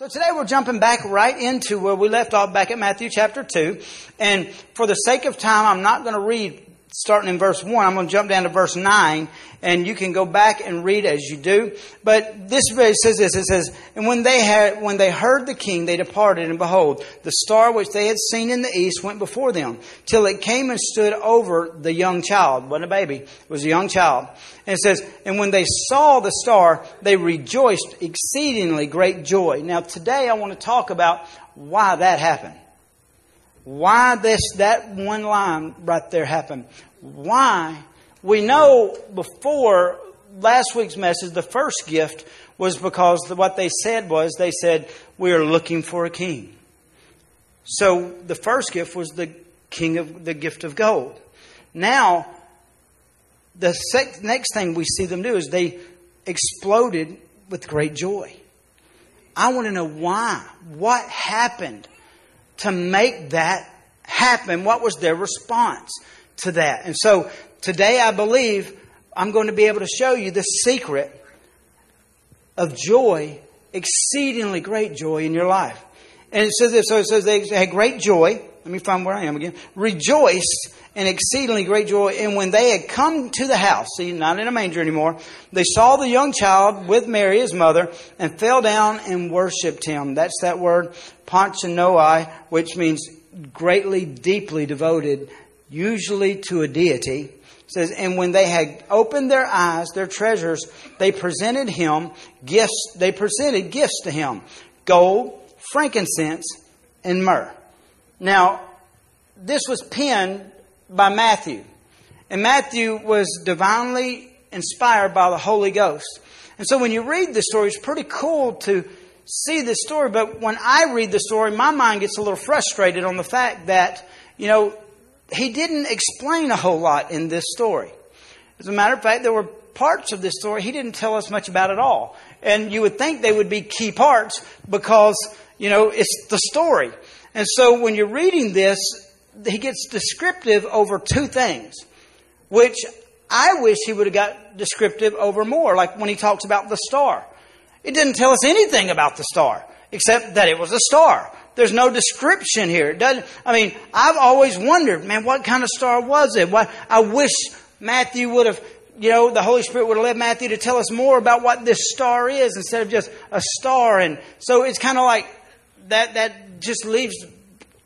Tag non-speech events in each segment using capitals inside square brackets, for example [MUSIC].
So today we're jumping back right into where we left off back at Matthew chapter 2. And for the sake of time, I'm not going to read starting in verse 1. I'm going to jump down to verse 9 and you can go back and read as you do. But this verse says this. It says, And when they had, when they heard the king, they departed and behold, the star which they had seen in the east went before them till it came and stood over the young child. wasn't a baby. It was a young child. And it says, And when they saw the star, they rejoiced exceedingly great joy. Now today I want to talk about why that happened. Why this, that one line right there happened. Why? We know before last week's message, the first gift was because what they said was, they said, we are looking for a king. So the first gift was the king of the gift of gold. Now, the next thing we see them do is they exploded with great joy. I want to know why. What happened? To make that happen. What was their response to that? And so today I believe I'm going to be able to show you the secret of joy, exceedingly great joy in your life. And it says this, so it says they had great joy. Let me find where I am again. Rejoiced and exceedingly great joy. And when they had come to the house, see, not in a manger anymore, they saw the young child with Mary, his mother, and fell down and worshipped him. That's that word, panchanoai, which means greatly, deeply devoted, usually to a deity. It says, and when they had opened their eyes, their treasures, they presented him gifts, they presented gifts to him. Gold, frankincense, and myrrh. Now, this was penned by Matthew. And Matthew was divinely inspired by the Holy Ghost. And so when you read the story, it's pretty cool to see this story. But when I read the story, my mind gets a little frustrated on the fact that, you know, he didn't explain a whole lot in this story. As a matter of fact, there were parts of this story he didn't tell us much about at all. And you would think they would be key parts because, you know, it's the story. And so when you're reading this, he gets descriptive over two things, which I wish he would have got descriptive over more, like when he talks about the star. It didn't tell us anything about the star, except that it was a star. There's no description here. It doesn't, I mean, I've always wondered, man, what kind of star was it? What, I wish Matthew would have, you know, the Holy Spirit would have led Matthew to tell us more about what this star is instead of just a star. And so it's kind of like that, that just leaves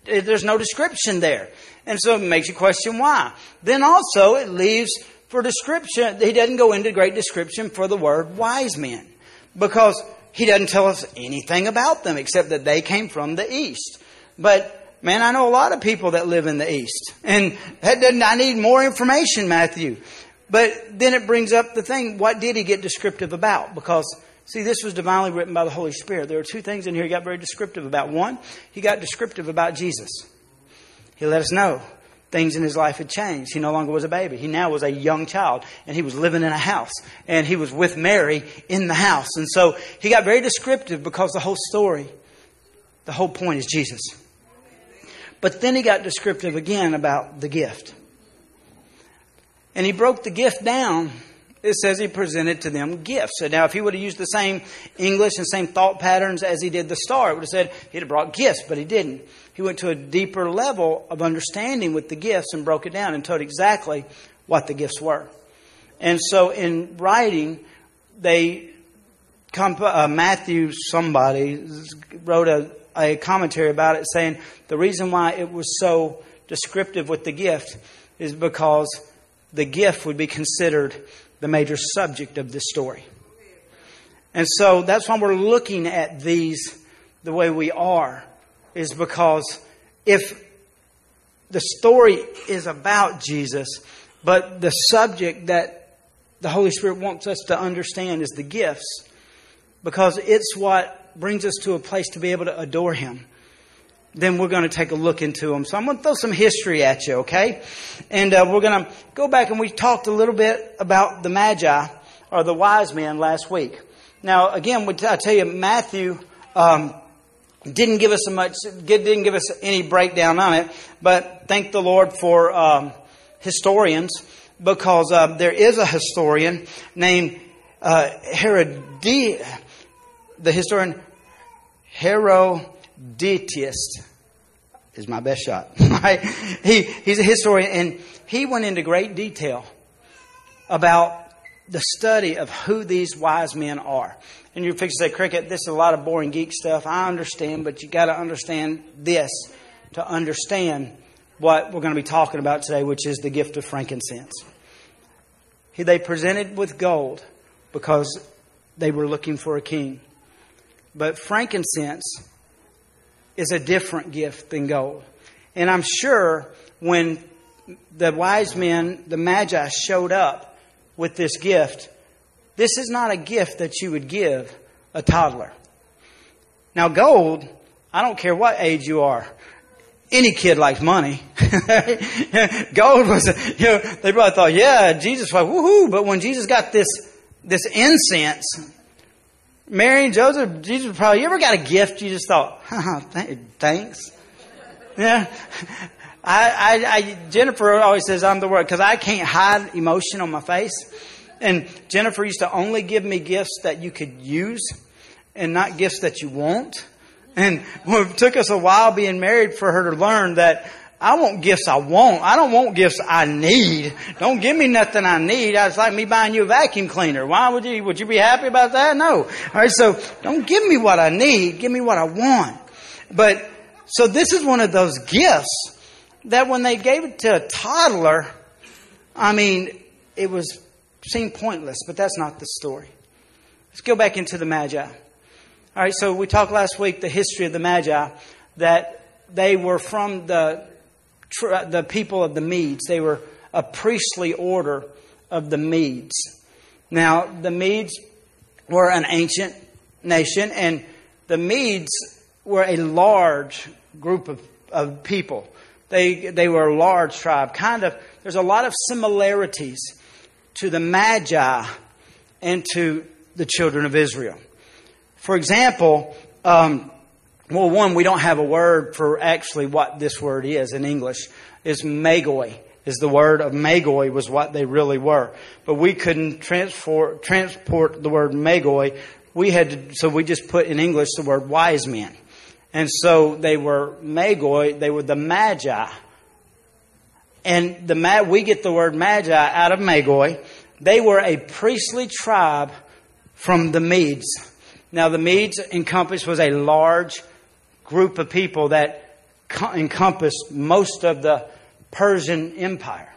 eh, there's no description there. And so it makes you question why. Then also it leaves for description, he doesn't go into great description for the word wise men. Because he doesn't tell us anything about them except that they came from the east. But man, I know a lot of people that live in the east. And that doesn't, I need more information, Matthew. But then it brings up the thing, what did he get descriptive about? Because See, this was divinely written by the Holy Spirit. There are two things in here he got very descriptive about. One, he got descriptive about Jesus. He let us know things in his life had changed. He no longer was a baby. He now was a young child and he was living in a house and he was with Mary in the house. And so he got very descriptive because the whole story, the whole point is Jesus. But then he got descriptive again about the gift. And he broke the gift down it says he presented to them gifts. So now, if he would have used the same English and same thought patterns as he did the star, it would have said he'd have brought gifts, but he didn't. He went to a deeper level of understanding with the gifts and broke it down and told exactly what the gifts were. And so, in writing, they come, uh, Matthew, somebody wrote a, a commentary about it saying the reason why it was so descriptive with the gift is because the gift would be considered the major subject of this story. And so that's why we're looking at these the way we are, is because if the story is about Jesus, but the subject that the Holy Spirit wants us to understand is the gifts, because it's what brings us to a place to be able to adore Him then we're going to take a look into them. So I'm going to throw some history at you, okay? And uh, we're going to go back and we talked a little bit about the Magi or the wise men last week. Now, again, I tell you, Matthew um, didn't give us so much, didn't give us any breakdown on it, but thank the Lord for um, historians because uh, there is a historian named uh, Herod, the historian Herodotus is my best shot. [LAUGHS] Right? He, he's a historian, and he went into great detail about the study of who these wise men are. And you're fixing to say, Cricket, this is a lot of boring geek stuff. I understand, but you got to understand this to understand what we're going to be talking about today, which is the gift of frankincense. They presented with gold because they were looking for a king. But frankincense is a different gift than gold. And I'm sure when the wise men, the magi, showed up with this gift, this is not a gift that you would give a toddler. Now, gold, I don't care what age you are. Any kid likes money. [LAUGHS] gold was, you know, they probably thought, yeah, Jesus was like, woohoo. But when Jesus got this, this incense, Mary and Joseph, Jesus probably, you ever got a gift you just thought, [LAUGHS] thanks? Yeah. I, I, I, Jennifer always says I'm the word because I can't hide emotion on my face. And Jennifer used to only give me gifts that you could use and not gifts that you want. And [LAUGHS] it took us a while being married for her to learn that I want gifts I want. I don't want gifts I need. Don't give me nothing I need. It's like me buying you a vacuum cleaner. Why would you? Would you be happy about that? No. All right. So don't give me what I need. Give me what I want. But so this is one of those gifts that when they gave it to a toddler, I mean, it was seemed pointless, but that's not the story. Let's go back into the Magi. All right, so we talked last week the history of the Magi that they were from the the people of the Medes. They were a priestly order of the Medes. Now, the Medes were an ancient nation, and the Medes were a large group of, of people. They, they were a large tribe. Kind of, there's a lot of similarities to the Magi and to the children of Israel. For example, um, well, one, we don't have a word for actually what this word is in English. Is Magoi is the word of Magoi was what they really were. But we couldn't transport, transport the word Magoi. We had to, so we just put in English the word wise men. And so they were Magoi, they were the Magi. And the we get the word Magi out of Magoi. They were a priestly tribe from the Medes. Now the Medes encompassed was a large group of people that encompassed most of the Persian Empire.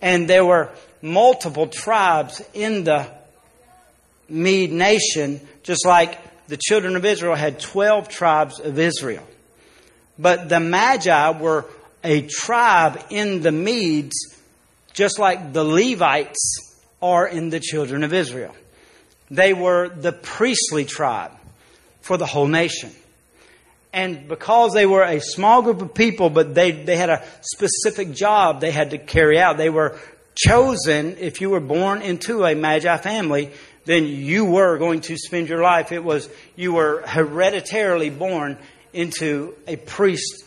And there were multiple tribes in the Mede nation, just like the children of Israel had 12 tribes of Israel. But the Magi were a tribe in the Medes, just like the Levites are in the children of Israel. They were the priestly tribe for the whole nation. And because they were a small group of people, but they, they had a specific job they had to carry out, they were chosen, if you were born into a Magi family, then you were going to spend your life. It was, you were hereditarily born into a priest,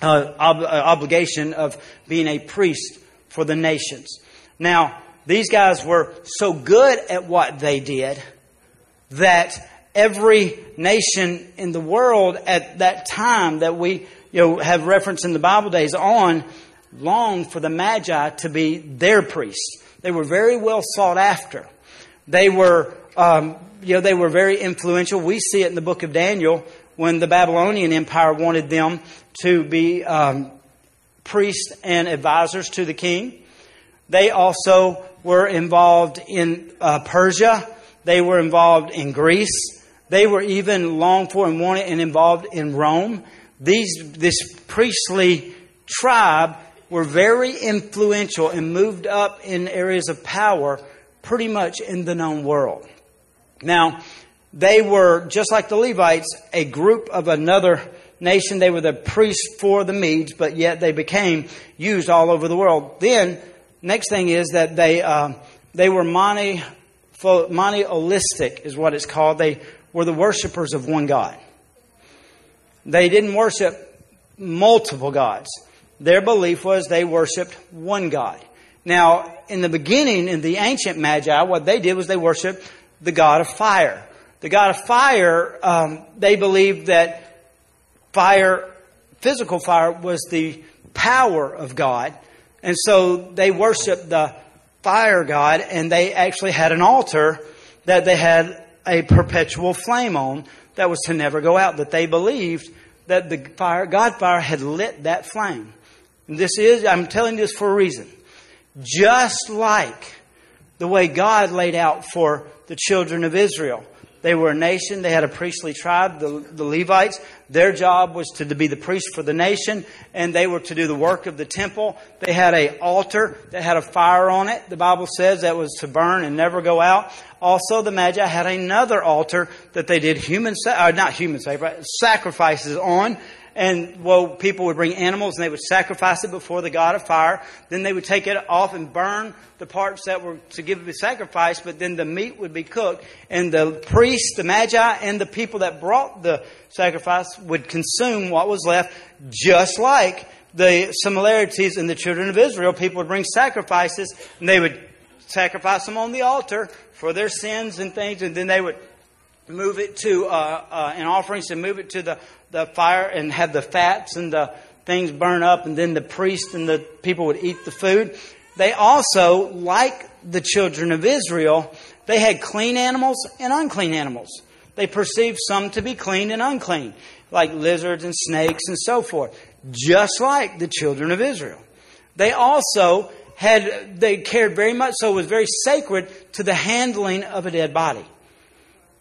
uh, ob- uh, obligation of being a priest for the nations. Now, these guys were so good at what they did that every nation in the world at that time that we you know, have reference in the Bible days on longed for the Magi to be their priests. They were very well sought after. They were, um, you know, they were very influential. We see it in the book of Daniel when the Babylonian Empire wanted them to be um, priests and advisors to the king. They also were involved in uh, Persia. They were involved in Greece. They were even longed for and wanted and involved in Rome. These, this priestly tribe were very influential and moved up in areas of power pretty much in the known world. Now, they were, just like the Levites, a group of another nation. They were the priests for the Medes, but yet they became used all over the world. Then, next thing is that they, uh, they were mono, monolistic, is what it's called. They were the worshipers of one God. They didn't worship multiple gods. Their belief was they worshiped one God. Now, in the beginning, in the ancient Magi, what they did was they worshiped the God of fire. The God of fire, um, they believed that fire, physical fire, was the power of God. And so they worshiped the fire god, and they actually had an altar that they had a perpetual flame on that was to never go out, that they believed that the fire, God fire had lit that flame. And this is, I'm telling this for a reason. Just like the way God laid out for the children of Israel. They were a nation. They had a priestly tribe, the, the Levites. Their job was to, be the priest for the nation, and they were to do the work of the temple. They had a altar that had a fire on it. The Bible says that was to burn and never go out. Also, the Magi had another altar that they did human, uh, not human sacrifices on, and well, people would bring animals and they would sacrifice it before the God of fire. Then they would take it off and burn the parts that were to give the sacrifice, but then the meat would be cooked. And the priests, the magi, and the people that brought the sacrifice would consume what was left, just like the similarities in the children of Israel. People would bring sacrifices and they would sacrifice them on the altar for their sins and things, and then they would move it to uh, uh, an offerings and move it to the the fire and have the fats and the things burn up, and then the priest and the people would eat the food. They also, like the children of Israel, they had clean animals and unclean animals. They perceived some to be clean and unclean, like lizards and snakes and so forth, just like the children of Israel. They also had, they cared very much so, it was very sacred to the handling of a dead body.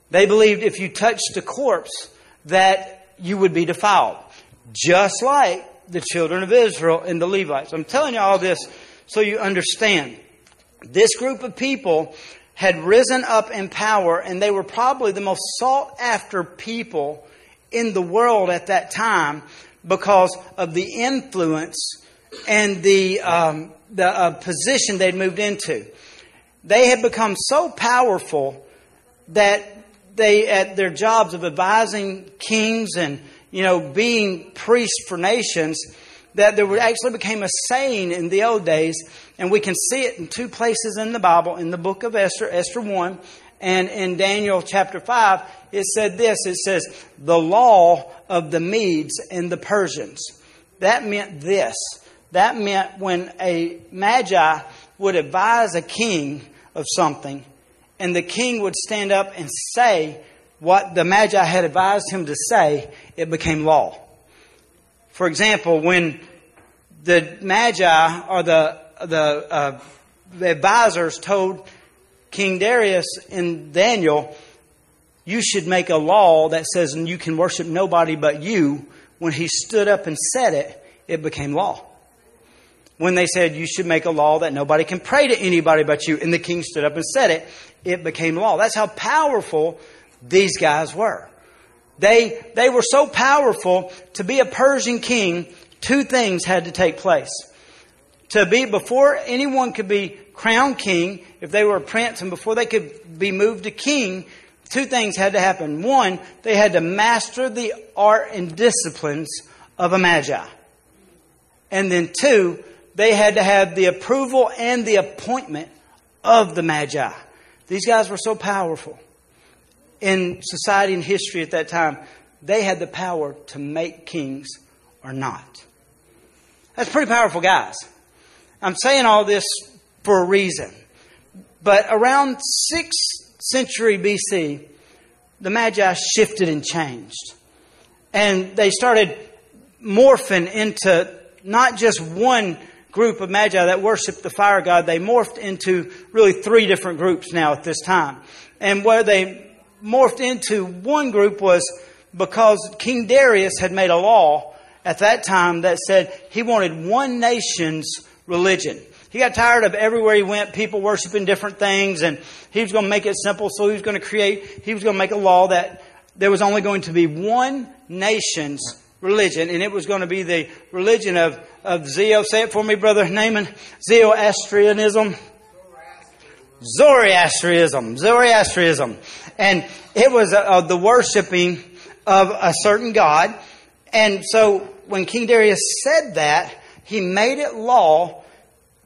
They believed if you touched a corpse, that you would be defiled. Just like the children of Israel and the Levites. I'm telling you all this so you understand. This group of people had risen up in power, and they were probably the most sought after people in the world at that time because of the influence and the, um, the uh, position they'd moved into. They had become so powerful that they at their jobs of advising kings and you know being priests for nations that there actually became a saying in the old days and we can see it in two places in the bible in the book of esther esther 1 and in daniel chapter 5 it said this it says the law of the medes and the persians. That meant this. That meant when a magi would advise a king of something and the king would stand up and say what the Magi had advised him to say, it became law. For example, when the Magi or the, the, uh, advisors told King Darius and Daniel, you should make a law that says you can worship nobody but you. When he stood up and said it, it became law when they said you should make a law that nobody can pray to anybody but you, and the king stood up and said it, it became law. That's how powerful these guys were. They, they were so powerful to be a Persian king, two things had to take place. To be, before anyone could be crowned king, if they were a prince, and before they could be moved to king, two things had to happen. One, they had to master the art and disciplines of a magi. And then two, they had to have the approval and the appointment of the Magi. These guys were so powerful in society and history at that time. They had the power to make kings or not. That's pretty powerful, guys. I'm saying all this for a reason. But around 6th century BC, the Magi shifted and changed. And they started morphing into not just one group of magi that worshiped the fire god, they morphed into really three different groups now at this time. And where they morphed into one group was because King Darius had made a law at that time that said he wanted one nation's religion. He got tired of everywhere he went, people worshiping different things, and he was going to make it simple, so he was going to create, he was going to make a law that there was only going to be one nation's religion, and it was going to be the religion of, of Zeo. Say it for me, Brother Naaman. Zoroastrianism. Zoroastrianism. Zoroastrianism. And it was uh, uh, the worshiping of a certain God. And so when King Darius said that, he made it law.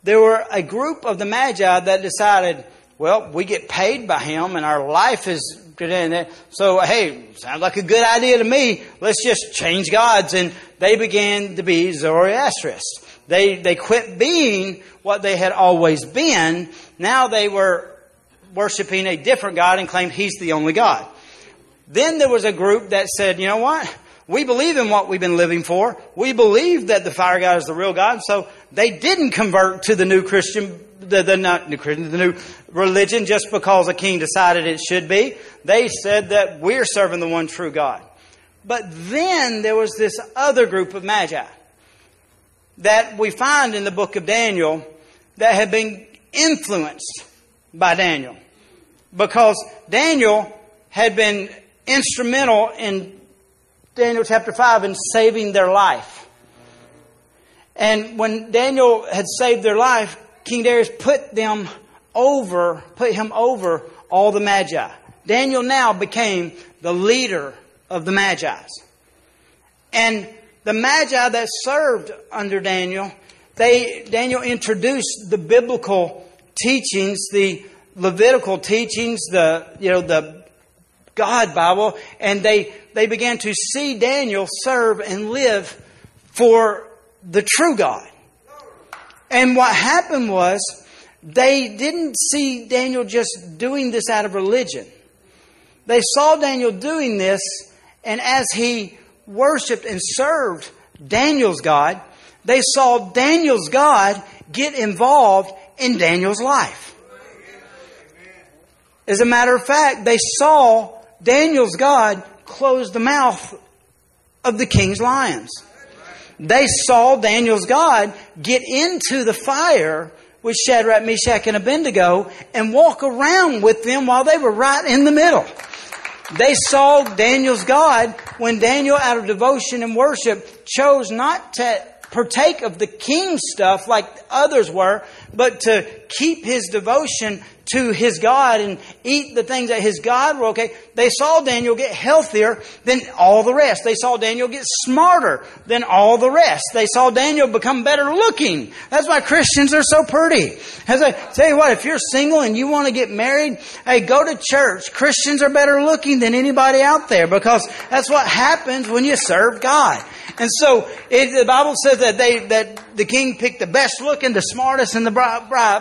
There were a group of the Magi that decided, well, we get paid by him and our life is So, hey, sounds like a good idea to me. Let's just change gods. And they began to be Zoroastrists. They, they quit being what they had always been. Now they were worshiping a different God and claimed He's the only God. Then there was a group that said, you know what? We believe in what we've been living for. We believe that the fire God is the real God. So they didn't convert to the new Christian, the, the not new Christian, the new religion just because a king decided it should be. They said that we're serving the one true God. But then there was this other group of magi that we find in the book of Daniel that had been influenced by Daniel. Because Daniel had been instrumental in Daniel chapter 5 in saving their life. And when Daniel had saved their life, King Darius put them over, put him over all the magi. Daniel now became the leader of the magi. And the magi that served under Daniel, they, Daniel introduced the biblical teachings, the Levitical teachings, the, you know, the God Bible, and they, they began to see Daniel serve and live for the true God. And what happened was, they didn't see Daniel just doing this out of religion. They saw Daniel doing this, and as he worshiped and served Daniel's God, they saw Daniel's God get involved in Daniel's life. As a matter of fact, they saw Daniel's God close the mouth of the king's lions. They saw Daniel's God get into the fire with Shadrach, Meshach, and Abednego and walk around with them while they were right in the middle. They saw Daniel's God when Daniel, out of devotion and worship, chose not to partake of the king's stuff like others were, but to keep his devotion to his God and eat the things that his God were okay. They saw Daniel get healthier than all the rest. They saw Daniel get smarter than all the rest. They saw Daniel become better looking. That's why Christians are so pretty. As I tell you what, if you're single and you want to get married, hey, go to church. Christians are better looking than anybody out there because that's what happens when you serve God. And so it, the Bible says that they that the king picked the best looking, the smartest, and the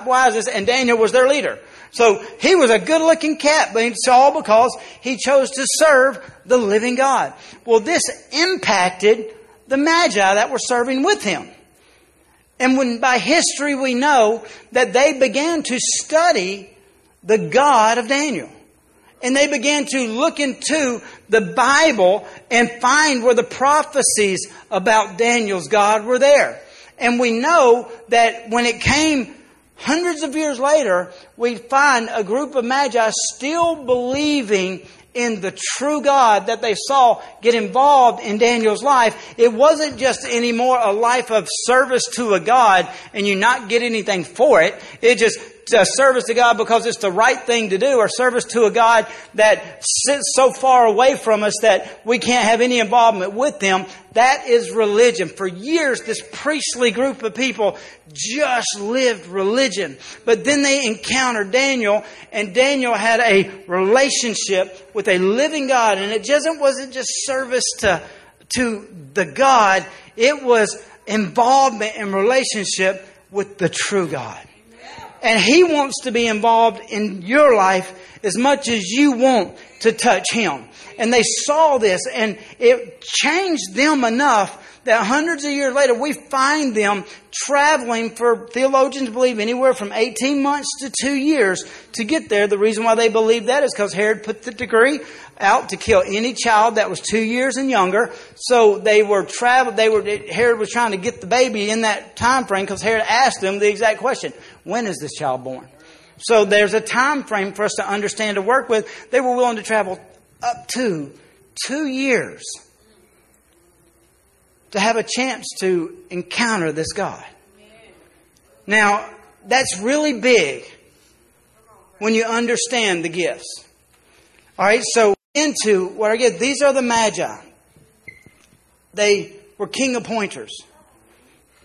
wisest, and Daniel was their leader. So he was a good looking cat, but it's all because he chose to serve the living God. Well, this impacted the magi that were serving with him. And when by history we know that they began to study the God of Daniel. And they began to look into the Bible and find where the prophecies about Daniel's God were there. And we know that when it came hundreds of years later, we find a group of magi still believing in the true God that they saw get involved in Daniel's life. It wasn't just anymore a life of service to a God and you not get anything for it. It just service to God because it's the right thing to do, or service to a God that sits so far away from us that we can't have any involvement with them. That is religion. For years, this priestly group of people just lived religion. But then they encountered Daniel, and Daniel had a relationship with a living God, and it just wasn't just service to, to the God, it was involvement and relationship with the true God. And He wants to be involved in your life as much as you want to touch Him. And they saw this and it changed them enough that hundreds of years later we find them traveling for theologians believe anywhere from 18 months to two years to get there. The reason why they believe that is because Herod put the decree out to kill any child that was two years and younger. So they were travel. They were Herod was trying to get the baby in that time frame because Herod asked them the exact question: When is this child born? So there's a time frame for us to understand to work with. They were willing to travel up to two years to have a chance to encounter this God. Now, that's really big when you understand the gifts. All right, so into what I get, these are the Magi. They were king appointers.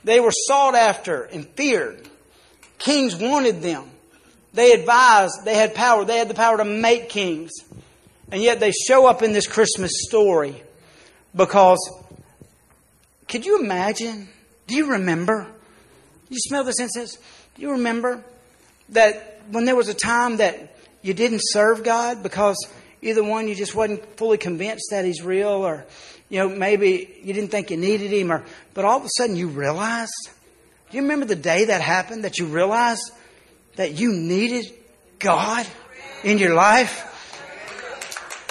They were sought after and feared. Kings wanted them. They advised, they had power, they had the power to make kings. And yet they show up in this Christmas story because, could you imagine? Do you remember? You smell this incense? Do you remember that when there was a time that you didn't serve God because either one, you just wasn't fully convinced that He's real, or you know maybe you didn't think you needed Him, or but all of a sudden you realized. Do you remember the day that happened that you realized that you needed God in your life?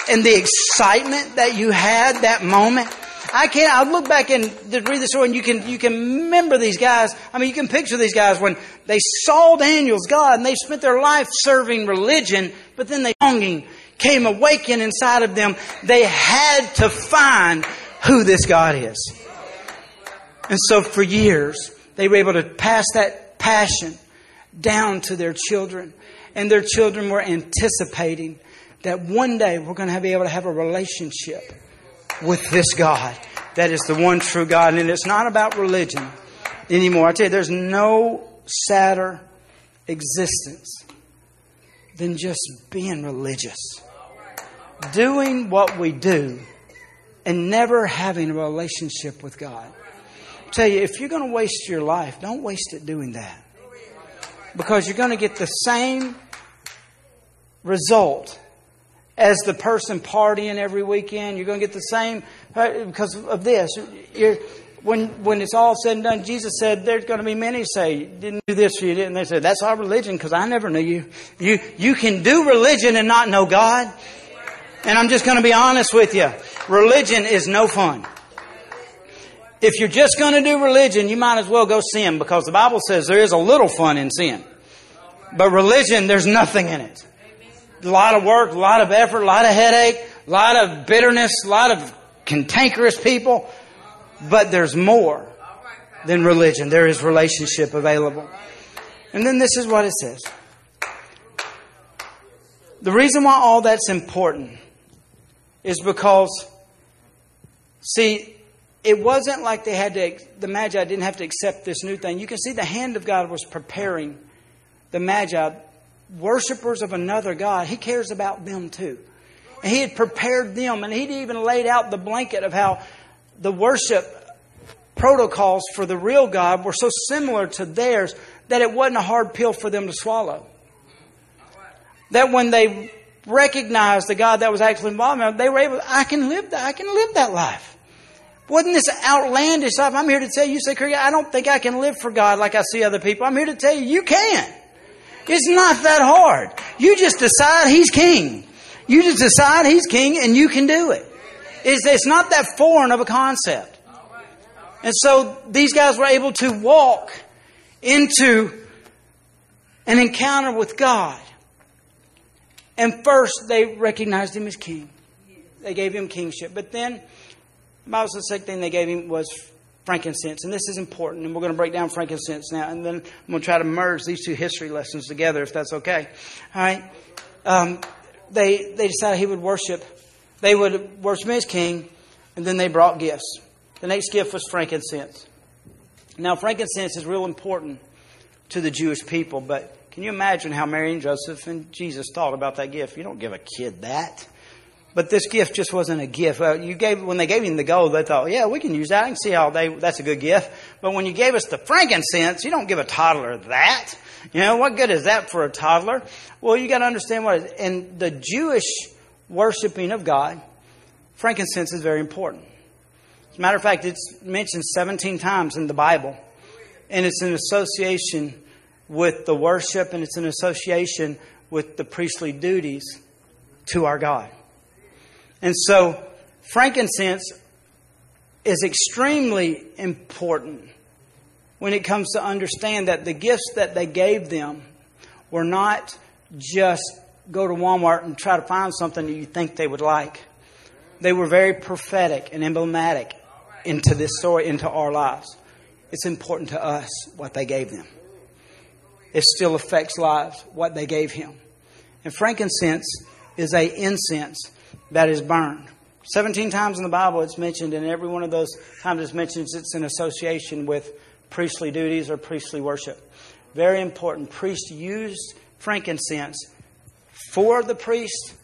And the excitement that you had that moment. I can't. I look back and read the story, and you can you can remember these guys. I mean, you can picture these guys when they saw Daniel's God, and they spent their life serving religion, but then they longing came awakened inside of them. They had to find who this God is. And so for years, they were able to pass that passion down to their children. And their children were anticipating that one day we're going to be able to have a relationship with this God that is the one true God. And it's not about religion anymore. I tell you, there's no sadder existence than just being religious. Doing what we do and never having a relationship with God. Tell you, if you're going to waste your life, don't waste it doing that. Because you're going to get the same result as the person partying every weekend. You're going to get the same because of this. You're, when when it's all said and done, Jesus said there's going to be many say didn't do this for you, didn't they? Said that's our religion because I never knew you. You you can do religion and not know God. And I'm just going to be honest with you. Religion is no fun. If you're just going to do religion, you might as well go sin because the Bible says there is a little fun in sin. But religion, there's nothing in it a lot of work, a lot of effort, a lot of headache, a lot of bitterness, a lot of cantankerous people. But there's more than religion. There is relationship available. And then this is what it says. The reason why all that's important is because, see, it wasn't like they had to, the Magi didn't have to accept this new thing. You can see the hand of God was preparing the Magi worshipers of another God, He cares about them too. And He had prepared them, and He'd even laid out the blanket of how the worship protocols for the real God were so similar to theirs that it wasn't a hard pill for them to swallow. That when they recognized the God that was actually involved, in them, they were able, I can live that, I can live that life. Wasn't this outlandish? I'm here to tell you, say, I don't think I can live for God like I see other people. I'm here to tell you, you can. It's not that hard. You just decide He's King. You just decide He's King and you can do it. It's, it's not that foreign of a concept. And so these guys were able to walk into an encounter with God. And first, they recognized him as king. They gave him kingship. But then, the Bible the second thing they gave him was frankincense. And this is important, and we're going to break down frankincense now, and then I'm going to try to merge these two history lessons together, if that's okay. All right? Um, they, they decided he would worship, they would worship him as king, and then they brought gifts. The next gift was frankincense. Now, frankincense is real important to the Jewish people, but can you imagine how Mary and Joseph and Jesus thought about that gift? You don't give a kid that. But this gift just wasn't a gift. Uh, you gave when they gave him the gold, they thought, "Yeah, we can use that. I can see how they that's a good gift." But when you gave us the frankincense, you don't give a toddler that. You know what good is that for a toddler? Well, you got to understand what. It is. In the Jewish worshiping of God, frankincense is very important. As a matter of fact, it's mentioned 17 times in the Bible, and it's an association with the worship, and it's an association with the priestly duties to our God. And so, frankincense is extremely important when it comes to understand that the gifts that they gave them were not just go to Walmart and try to find something that you think they would like. They were very prophetic and emblematic into this story, into our lives. It's important to us what they gave them. It still affects lives, what they gave him. And frankincense is a incense that is burned. 17 times in the Bible it's mentioned, and every one of those times it's mentioned it's in association with priestly duties or priestly worship. Very important. Priests used frankincense for the priest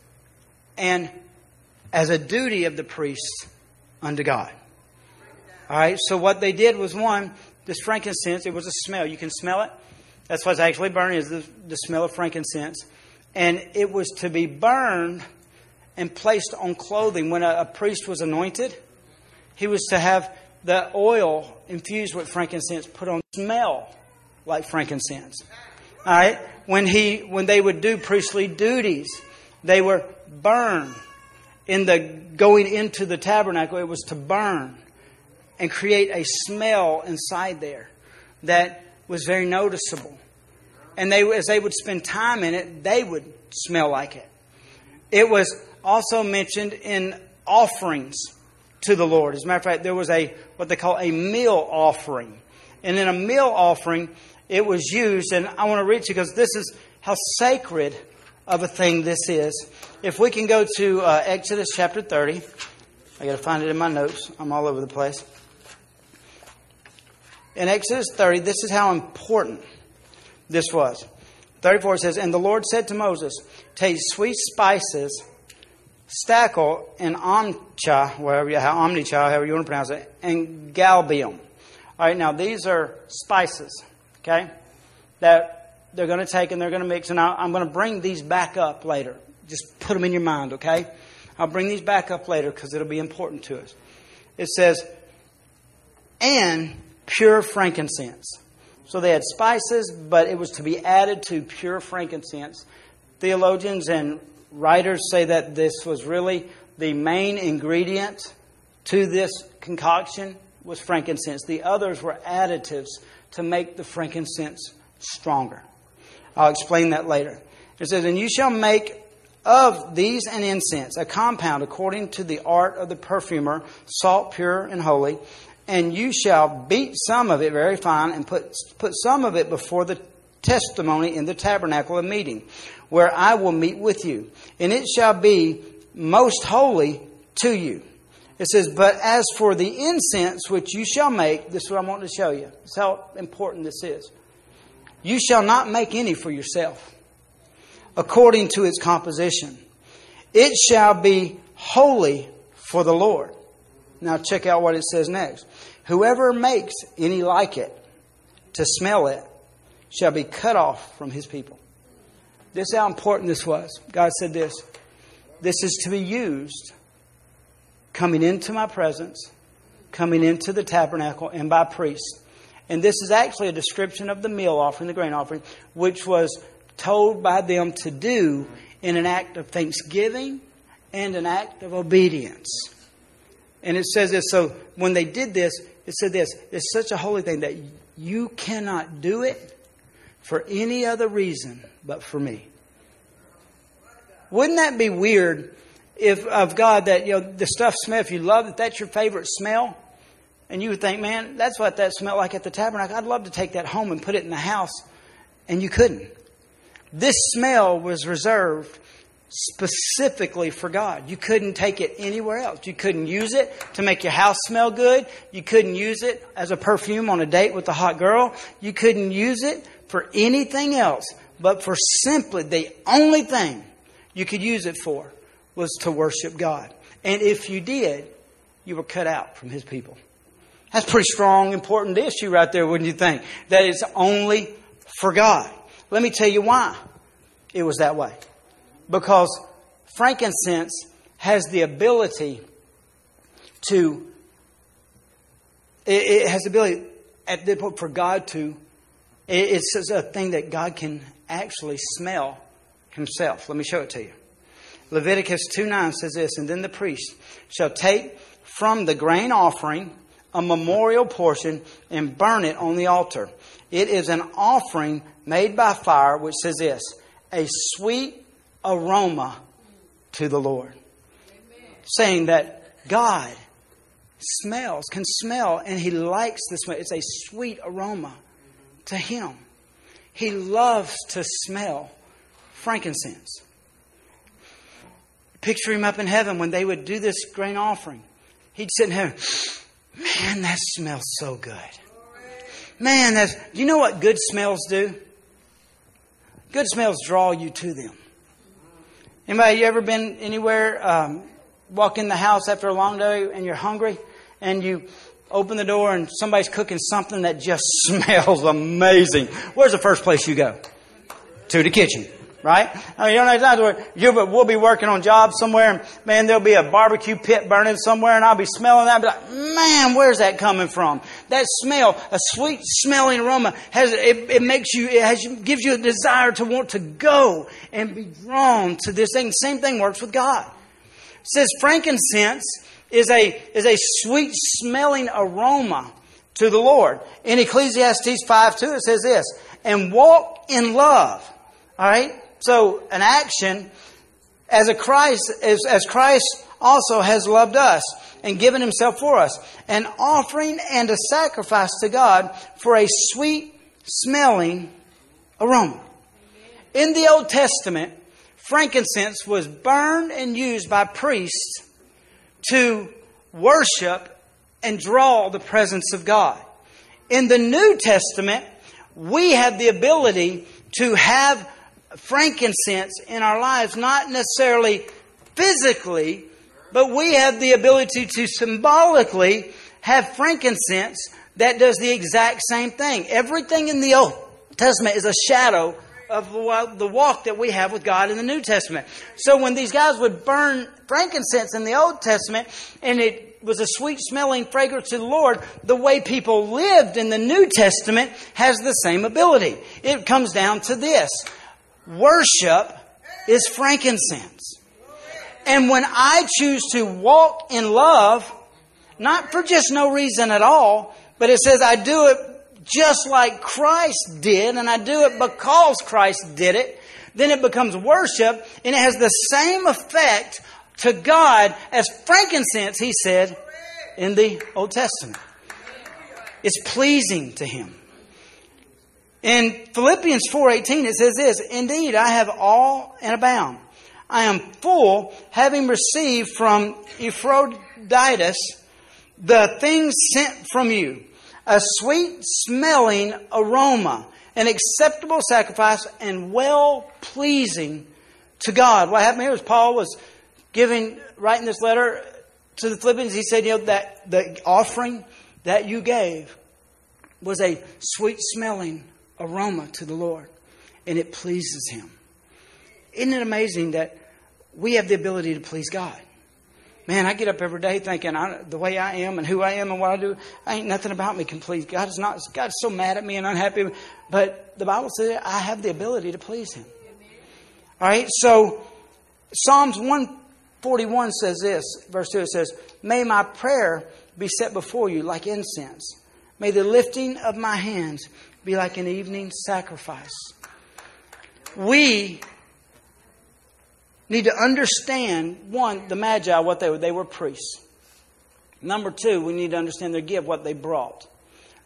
and as a duty of the priest unto God. All right, so what they did was one, this frankincense, it was a smell. You can smell it. That's what's actually burning, is the, the smell of frankincense. And it was to be burned and placed on clothing. When a, a priest was anointed, he was to have the oil infused with frankincense put on smell like frankincense. All right? When he when they would do priestly duties, they were burned. In the going into the tabernacle, it was to burn and create a smell inside there that was very noticeable. And they, as they would spend time in it, they would smell like it. It was also mentioned in offerings to the Lord. As a matter of fact, there was a what they call a meal offering. And in a meal offering, it was used, and I want to read to you because this is how sacred of a thing this is. If we can go to uh, Exodus chapter 30, I got to find it in my notes. I'm all over the place. In Exodus 30, this is how important this was. 34 says, And the Lord said to Moses, Take sweet spices stacte and omcha, whatever you, how omnicha, however you want to pronounce it, and galbanum. All right, now these are spices, okay, that they're going to take and they're going to mix. And I'm going to bring these back up later. Just put them in your mind, okay? I'll bring these back up later because it'll be important to us. It says, and pure frankincense. So they had spices, but it was to be added to pure frankincense. Theologians and writers say that this was really the main ingredient to this concoction was frankincense. The others were additives to make the frankincense stronger. I'll explain that later. It says, And you shall make of these an incense, a compound according to the art of the perfumer, salt, pure, and holy. And you shall beat some of it very fine and put, put some of it before the testimony in the tabernacle of meeting, where I will meet with you. And it shall be most holy to you. It says, But as for the incense which you shall make, this is what I want to show you. This is how important this is. You shall not make any for yourself, according to its composition. It shall be holy for the Lord. Now, check out what it says next. Whoever makes any like it to smell it shall be cut off from his people. This is how important this was. God said this this is to be used coming into my presence, coming into the tabernacle, and by priests. And this is actually a description of the meal offering, the grain offering, which was told by them to do in an act of thanksgiving and an act of obedience. And it says this so when they did this, it said this it's such a holy thing that you cannot do it for any other reason but for me. Wouldn't that be weird if of God that you know the stuff smell if you love it that's your favorite smell and you would think man that's what that smelled like at the tabernacle I'd love to take that home and put it in the house and you couldn't. This smell was reserved specifically for God. You couldn't take it anywhere else. You couldn't use it to make your house smell good. You couldn't use it as a perfume on a date with a hot girl. You couldn't use it for anything else, but for simply the only thing you could use it for was to worship God. And if you did, you were cut out from His people. That's pretty strong, important issue right there, wouldn't you think? That it's only for God. Let me tell you why it was that way. Because frankincense has the ability to, it, has the ability at the point for God to it's a thing that God can actually smell himself. Let me show it to you. Leviticus 2 9 says this, and then the priest shall take from the grain offering a memorial portion and burn it on the altar. It is an offering made by fire, which says this, a sweet aroma to the Lord. Amen. Saying that God smells, can smell, and He likes this smell. It's a sweet aroma to him. He loves to smell frankincense. Picture him up in heaven when they would do this grain offering. He'd sit in heaven. Man, that smells so good. Man, that's, do you know what good smells do? Good smells draw you to them. Anybody, you ever been anywhere, um, walk in the house after a long day and you're hungry and you open the door and somebody's cooking something that just [LAUGHS] smells amazing. Where's the first place you go? To the kitchen. Right? I mean, you know, times where you, we'll be working on jobs somewhere and man, there'll be a barbecue pit burning somewhere and I'll be smelling that and be like, man, where's that coming from? That smell, a sweet smelling aroma has, it, it makes you, it has, gives you a desire to want to go and be drawn to this thing. Same thing works with God. It says frankincense is a, is a sweet smelling aroma to the Lord. In Ecclesiastes 5 2, it says this, and walk in love. All right? So, an action as a Christ, as, as Christ also has loved us and given himself for us, an offering and a sacrifice to God for a sweet smelling aroma. In the Old Testament, frankincense was burned and used by priests to worship and draw the presence of God. In the New Testament, we have the ability to have frankincense in our lives, not necessarily physically, but we have the ability to symbolically have frankincense that does the exact same thing. Everything in the Old Testament is a shadow of the walk that we have with God in the New Testament. So when these guys would burn frankincense in the Old Testament and it was a sweet smelling fragrance to the Lord, the way people lived in the New Testament has the same ability. It comes down to this. Worship is frankincense. And when I choose to walk in love, not for just no reason at all, but it says I do it just like Christ did, and I do it because Christ did it, then it becomes worship, and it has the same effect to God as frankincense, he said in the Old Testament. It's pleasing to him. In Philippians 4:18 it says this, "Indeed, I have all and abound. I am full, having received from Epaphroditus the things sent from you, a sweet smelling aroma, an acceptable sacrifice, and well pleasing to God. What happened here was Paul was giving, writing this letter to the Philippians. He said, you know, that the offering that you gave was a sweet smelling aroma to the Lord, and it pleases Him. Isn't it amazing that we have the ability to please God? Man, I get up every day thinking I, the way I am and who I am and what I do, I ain't nothing about me can please God. Is not God's so mad at me and unhappy. But the Bible says I have the ability to please Him. All right, so Psalms 141 says this, verse 2 it says, May my prayer be set before you like incense. May the lifting of my hands be like an evening sacrifice. We need to understand one, the Magi, what they were. They were priests. Number two, we need to understand their gift, what they brought.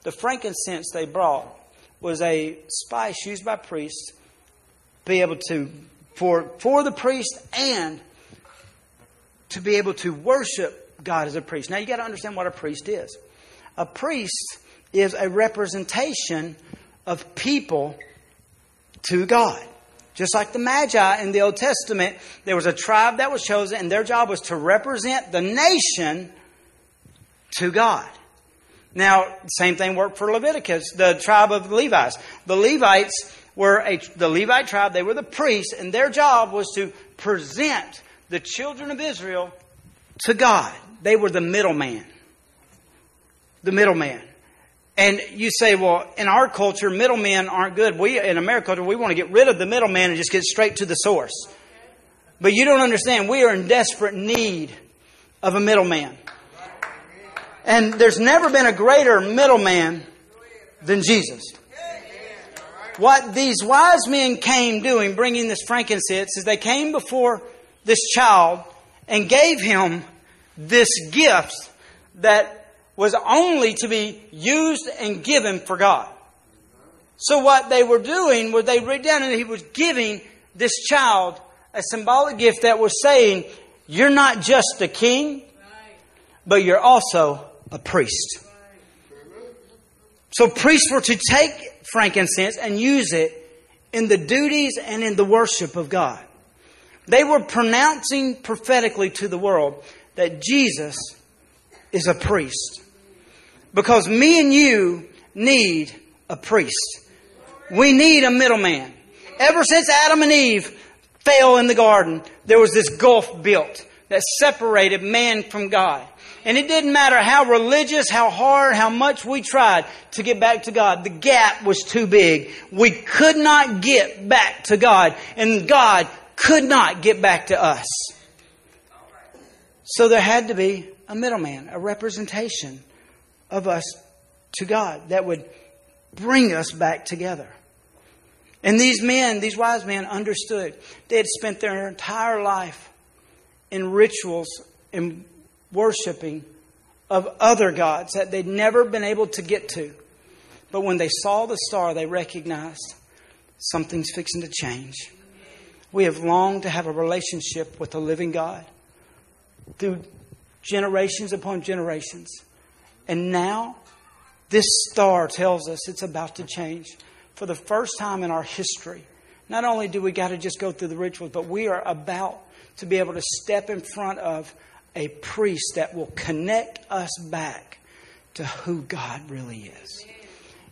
The frankincense they brought was a spice used by priests be able to, for, for the priest and to be able to worship God as a priest. Now you got to understand what a priest is. A priest is a representation of people to God. Just like the Magi in the Old Testament, there was a tribe that was chosen, and their job was to represent the nation to God. Now, same thing worked for Leviticus, the tribe of the Levites. The Levites were a, the Levite tribe, they were the priests, and their job was to present the children of Israel to God. They were the middleman. The middleman. And you say, well, in our culture, middlemen aren't good. We, in America, we want to get rid of the middleman and just get straight to the source. But you don't understand. We are in desperate need of a middleman. And there's never been a greater middleman than Jesus. What these wise men came doing, bringing this frankincense, is they came before this child and gave him this gift that was only to be used and given for God. So what they were doing was they read down and he was giving this child a symbolic gift that was saying, you're not just a king, but you're also a priest. So priests were to take frankincense and use it in the duties and in the worship of God. They were pronouncing prophetically to the world that Jesus is a priest. Because me and you need a priest. We need a middleman. Ever since Adam and Eve fell in the garden, there was this gulf built that separated man from God. And it didn't matter how religious, how hard, how much we tried to get back to God. The gap was too big. We could not get back to God. And God could not get back to us. So there had to be a middleman, a representation of us to God that would bring us back together. And these men, these wise men, understood. They had spent their entire life in rituals and worshiping of other gods that they'd never been able to get to. But when they saw the star, they recognized something's fixing to change. We have longed to have a relationship with the living God through generations upon generations. And now, this star tells us it's about to change. For the first time in our history, not only do we got to just go through the rituals, but we are about to be able to step in front of a priest that will connect us back to who God really is.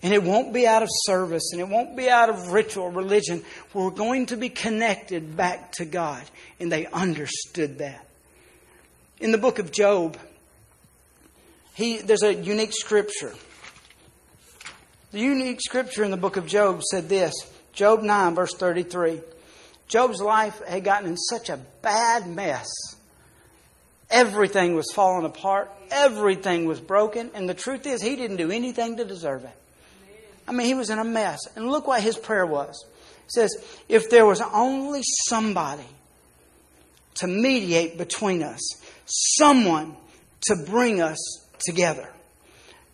And it won't be out of service and it won't be out of ritual religion. We're going to be connected back to God. And they understood that. In the book of Job, he, there's a unique scripture. The unique scripture in the book of Job said this Job 9, verse 33. Job's life had gotten in such a bad mess Everything was falling apart. Everything was broken. And the truth is, he didn't do anything to deserve it. I mean, he was in a mess. And look what his prayer was. He says, If there was only somebody to mediate between us, someone to bring us together.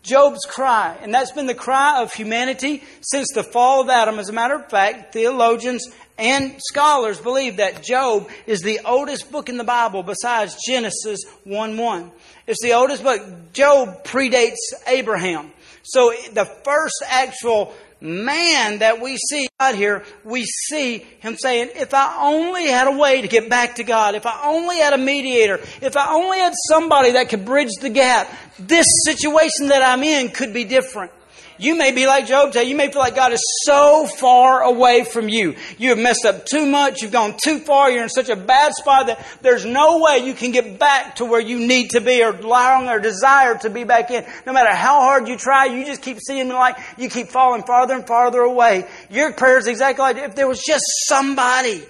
Job's cry, and that's been the cry of humanity since the fall of Adam. As a matter of fact, theologians and scholars believe that Job is the oldest book in the Bible besides Genesis 1 1. It's the oldest book. Job predates Abraham. So the first actual man that we see out here, we see him saying, if I only had a way to get back to God, if I only had a mediator, if I only had somebody that could bridge the gap, this situation that I'm in could be different. You may be like Job today. You may feel like God is so far away from you. You have messed up too much. You've gone too far. You're in such a bad spot that there's no way you can get back to where you need to be or long or desire to be back in. No matter how hard you try, you just keep seeing like you keep falling farther and farther away. Your prayer is exactly like if there was just somebody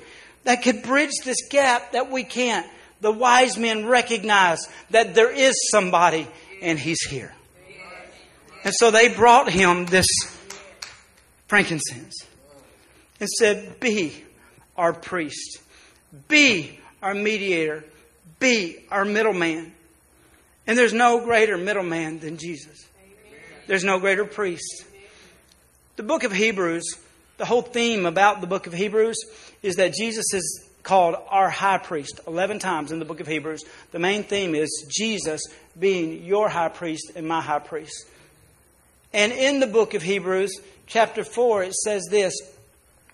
that could bridge this gap that we can't. The wise men recognize that there is somebody and he's here. And so they brought him this frankincense and said, Be our priest, be our mediator, be our middleman. And there's no greater middleman than Jesus. There's no greater priest. The book of Hebrews, the whole theme about the book of Hebrews is that Jesus is called our high priest 11 times in the book of Hebrews. The main theme is Jesus being your high priest and my high priest. And in the book of Hebrews, chapter 4, it says this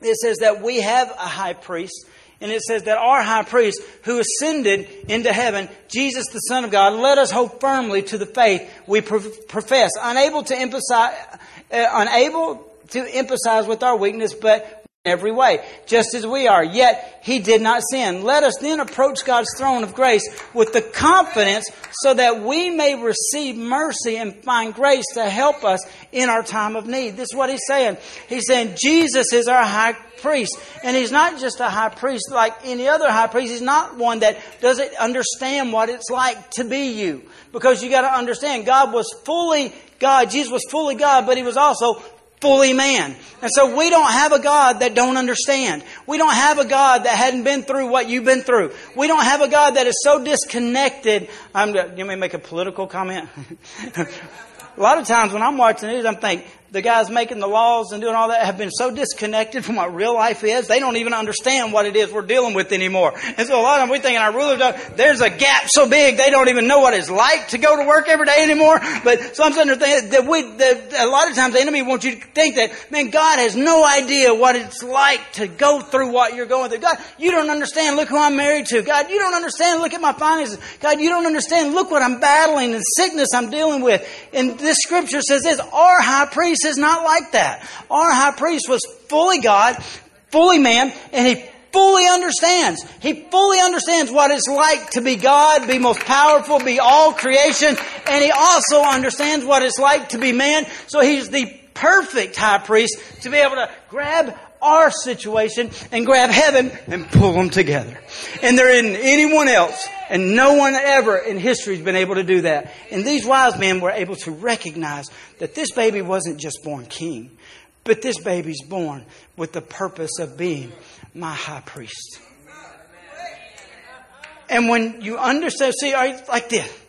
it says that we have a high priest. And it says that our high priest who ascended into heaven, Jesus the Son of God, let us hold firmly to the faith we profess, unable to emphasize, uh, unable to emphasize with our weakness, but every way, just as we are. Yet he did not sin. Let us then approach God's throne of grace with the confidence so that we may receive mercy and find grace to help us in our time of need. This is what he's saying. He's saying Jesus is our high priest. And he's not just a high priest like any other high priest. He's not one that doesn't understand what it's like to be you. Because you got to understand, God was fully God. Jesus was fully God, but he was also fully man. And so we don't have a God that don't understand. We don't have a God that hadn't been through what you've been through. We don't have a God that is so disconnected. I'm, you may make a political comment. [LAUGHS] a lot of times when I'm watching news, I'm thinking, the guys making the laws and doing all that have been so disconnected from what real life is, they don't even understand what it is we're dealing with anymore. And so a lot of them, we think in our rulers, don't there's a gap so big they don't even know what it's like to go to work every day anymore. But so I'm saying that we, that a lot of times the enemy wants you to think that, man, God has no idea what it's like to go through what you're going through. God, you don't understand. Look who I'm married to. God, you don't understand. Look at my finances. God, you don't understand. Look what I'm battling and sickness I'm dealing with. And this scripture says this, our high priest is not like that. Our high priest was fully God, fully man, and he fully understands. He fully understands what it's like to be God, be most powerful, be all creation, and he also understands what it's like to be man. So he's the perfect high priest to be able to grab our situation and grab heaven and pull them together. And there isn't anyone else, and no one ever in history has been able to do that. And these wise men were able to recognize that this baby wasn't just born king, but this baby's born with the purpose of being my high priest. And when you understand, see, like this.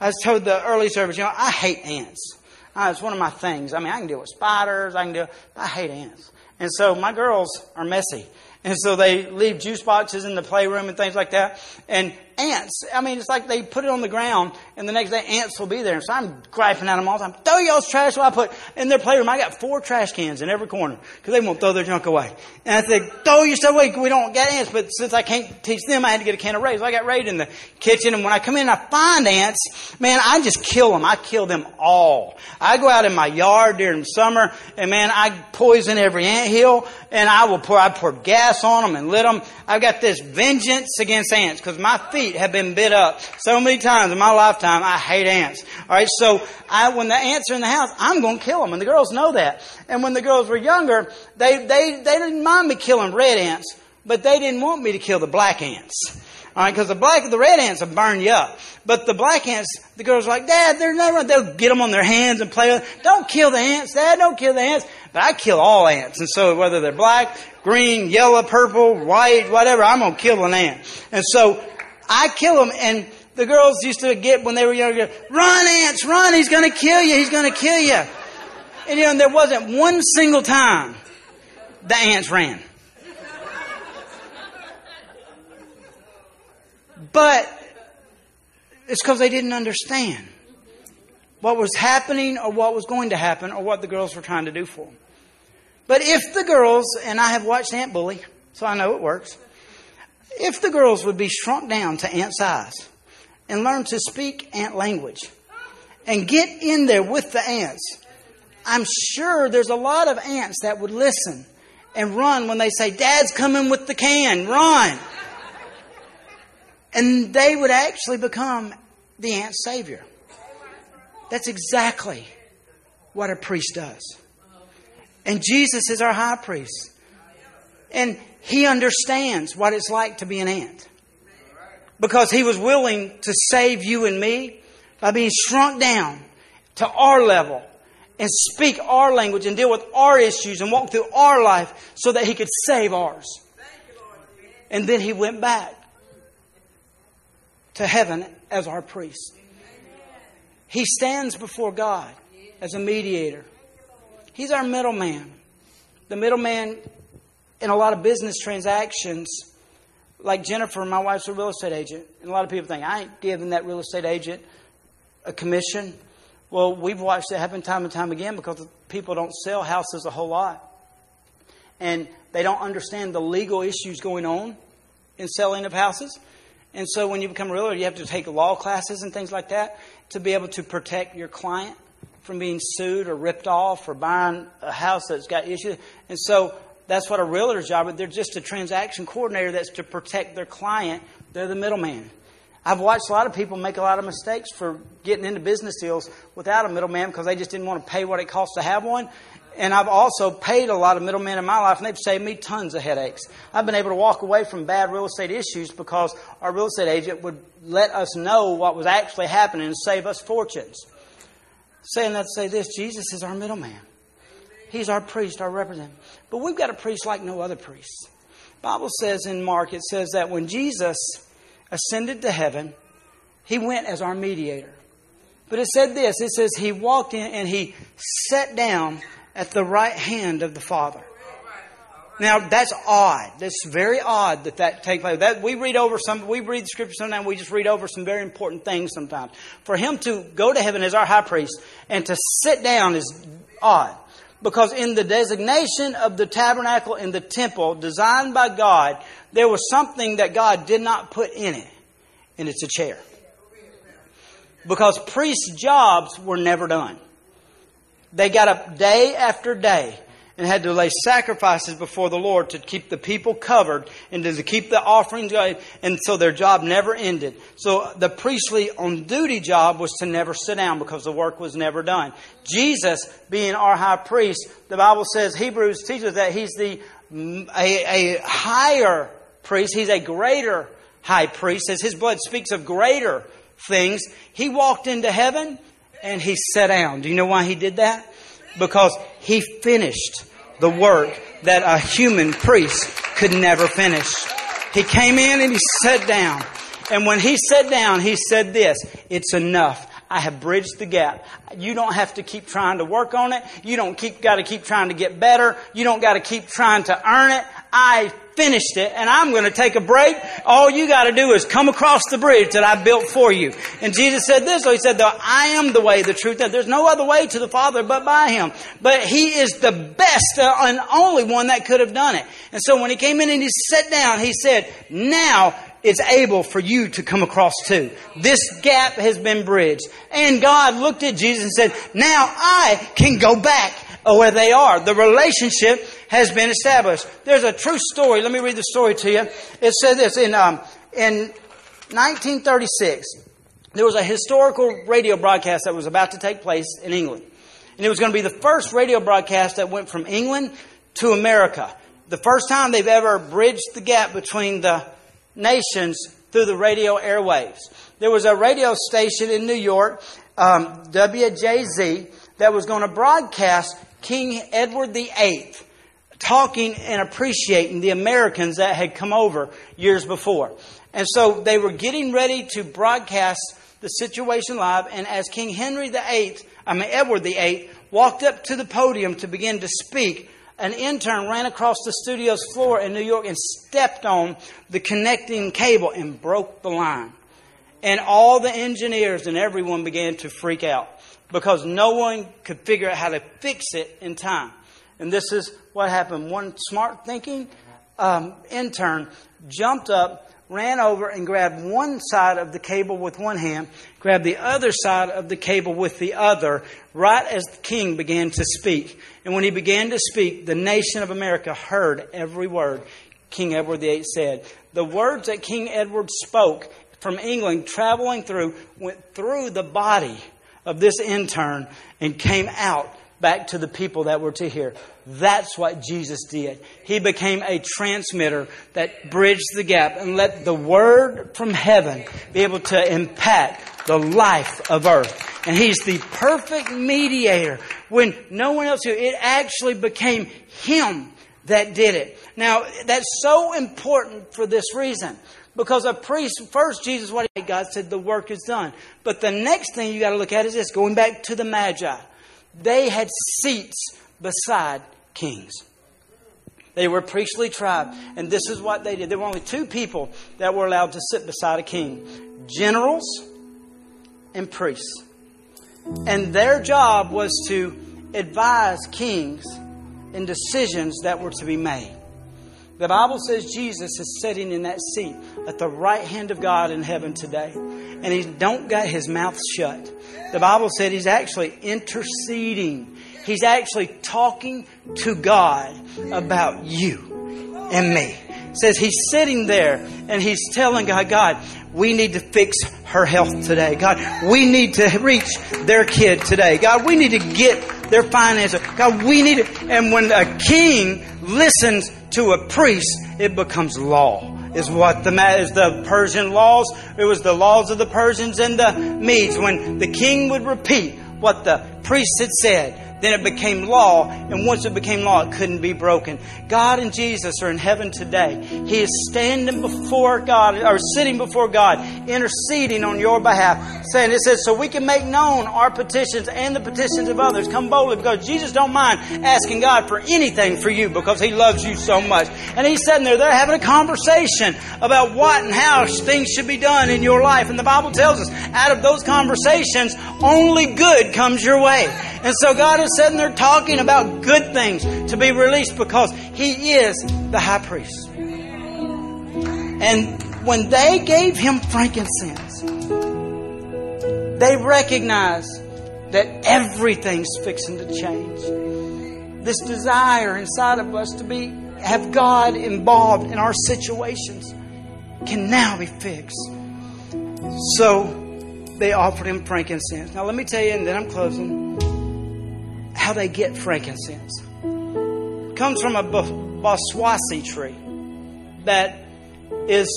I was told the early service, you know, I hate ants. Uh, it's one of my things. I mean, I can deal with spiders. I can deal. I hate ants. And so my girls are messy. And so they leave juice boxes in the playroom and things like that. And ants, I mean, it's like they put it on the ground and the next day ants will be there. So I'm griping at them all the time. Throw y'all's trash away. I put in their playroom. I got four trash cans in every corner because they won't throw their junk away. And I said, throw your stuff away. We don't get ants. But since I can't teach them, I had to get a can of Raid. So I got Raid in the kitchen. And when I come in I find ants, man, I just kill them. I kill them all. I go out in my yard during summer and man, I poison every ant hill and I will pour, I pour gas on them and lit them. I've got this vengeance against ants because my feet have been bit up so many times in my lifetime. I hate ants. All right. So I, when the ants are in the house, I'm going to kill them. And the girls know that. And when the girls were younger, they, they, they didn't mind me killing red ants, but they didn't want me to kill the black ants. All right, because the black, the red ants will burn you up. But the black ants, the girls are like, Dad, they're never, they'll get them on their hands and play with Don't kill the ants, Dad, don't kill the ants. But I kill all ants. And so whether they're black, green, yellow, purple, white, whatever, I'm to kill an ant. And so I kill them and the girls used to get when they were younger, run ants, run, he's to kill you, he's to kill you. And you know, there wasn't one single time the ants ran. But it's because they didn't understand what was happening or what was going to happen or what the girls were trying to do for them. But if the girls, and I have watched Ant Bully, so I know it works, if the girls would be shrunk down to ant size and learn to speak ant language and get in there with the ants, I'm sure there's a lot of ants that would listen and run when they say, Dad's coming with the can, run. And they would actually become the ant savior. That's exactly what a priest does. And Jesus is our high priest. And he understands what it's like to be an ant. Because he was willing to save you and me by being shrunk down to our level and speak our language and deal with our issues and walk through our life so that he could save ours. And then he went back to heaven as our priest. He stands before God as a mediator. He's our middleman. The middleman in a lot of business transactions, like Jennifer, my wife's a real estate agent, and a lot of people think, I ain't giving that real estate agent a commission. Well, we've watched it happen time and time again because people don't sell houses a whole lot. And they don't understand the legal issues going on in selling of houses. And so when you become a realtor, you have to take law classes and things like that to be able to protect your client from being sued or ripped off or buying a house that's got issues. And so that's what a realtor's job is. They're just a transaction coordinator that's to protect their client. They're the middleman. I've watched a lot of people make a lot of mistakes for getting into business deals without a middleman because they just didn't want to pay what it costs to have one. And I've also paid a lot of middlemen in my life, and they've saved me tons of headaches. I've been able to walk away from bad real estate issues because our real estate agent would let us know what was actually happening and save us fortunes. Saying that say this Jesus is our middleman. He's our priest, our representative. But we've got a priest like no other priest. Bible says in Mark, it says that when Jesus ascended to heaven, he went as our mediator. But it said this it says he walked in and he sat down at the right hand of the Father. Now that's odd. That's very odd that that takes place. That we read over some. We read the scripture sometimes. We just read over some very important things sometimes. For him to go to heaven as our high priest and to sit down is odd. Because in the designation of the tabernacle in the temple designed by God, there was something that God did not put in it, and it's a chair. Because priests' jobs were never done. They got up day after day and had to lay sacrifices before the Lord to keep the people covered and to keep the offerings going. And so their job never ended. So the priestly on duty job was to never sit down because the work was never done. Jesus, being our high priest, the Bible says, Hebrews teaches that he's the, a, a higher priest. He's a greater high priest. As his blood speaks of greater things, he walked into heaven and he sat down. Do you know why he did that? Because he finished the work that a human priest could never finish. He came in and he sat down. And when he sat down, he said this, it's enough. I have bridged the gap. You don't have to keep trying to work on it. You don't keep, got to keep trying to get better. You don't got to keep trying to earn it. I finished it and I'm going to take a break. All you got to do is come across the bridge that I built for you. And Jesus said this, so he said, I am the way, the truth, that there's no other way to the Father but by him. But he is the best uh, and only one that could have done it. And so when he came in and he sat down, he said, now it's able for you to come across too. This gap has been bridged. And God looked at Jesus and said, now I can go back uh, where they are. The relationship has been established. There's a true story. Let me read the story to you. It said this in, um, in 1936, there was a historical radio broadcast that was about to take place in England. And it was going to be the first radio broadcast that went from England to America. The first time they've ever bridged the gap between the nations through the radio airwaves. There was a radio station in New York, um, WJZ, that was going to broadcast King Edward VIII talking and appreciating the Americans that had come over years before. And so they were getting ready to broadcast the situation live, and as King Henry VIII, I mean Edward VIII, walked up to the podium to begin to speak, an intern ran across the studio's floor in New York and stepped on the connecting cable and broke the line. And all the engineers and everyone began to freak out because no one could figure out how to fix it in time. And this is what happened. One smart thinking um, intern jumped up, ran over, and grabbed one side of the cable with one hand, grabbed the other side of the cable with the other, right as the king began to speak. And when he began to speak, the nation of America heard every word King Edward VIII said. The words that King Edward spoke from England, traveling through, went through the body of this intern and came out back to the people that were to hear. That's what Jesus did. He became a transmitter that bridged the gap and let the word from heaven be able to impact the life of earth. And he's the perfect mediator when no one else knew. It actually became him that did it. Now, that's so important for this reason. Because a priest, first Jesus, what God said, the work is done. But the next thing you got to look at is this, going back to the Magi. They had seats beside kings. They were a priestly tribe, and this is what they did. There were only two people that were allowed to sit beside a king generals and priests. And their job was to advise kings in decisions that were to be made. The Bible says Jesus is sitting in that seat at the right hand of God in heaven today. And he don't got his mouth shut. The Bible said he's actually interceding. He's actually talking to God about you and me. It says he's sitting there and he's telling God, God, we need to fix her health today. God, we need to reach their kid today. God, we need to get their finances. God, we need it. And when a king listens to a priest, it becomes law. Is what the is the Persian laws. It was the laws of the Persians and the Medes. When the king would repeat what the priest had said, then it became law, and once it became law, it couldn't be broken. God and Jesus are in heaven today. He is standing before God, or sitting before God, interceding on your behalf, saying, It says, so we can make known our petitions and the petitions of others. Come boldly, because Jesus don't mind asking God for anything for you, because He loves you so much. And He's sitting there, they're having a conversation about what and how things should be done in your life. And the Bible tells us, out of those conversations, only good comes your way. And so God is sitting there talking about good things to be released because He is the high priest. And when they gave Him frankincense, they recognized that everything's fixing to change. This desire inside of us to be have God involved in our situations can now be fixed. So they offered him frankincense. Now let me tell you, and then I'm closing, how they get frankincense. It comes from a Boswellia tree that is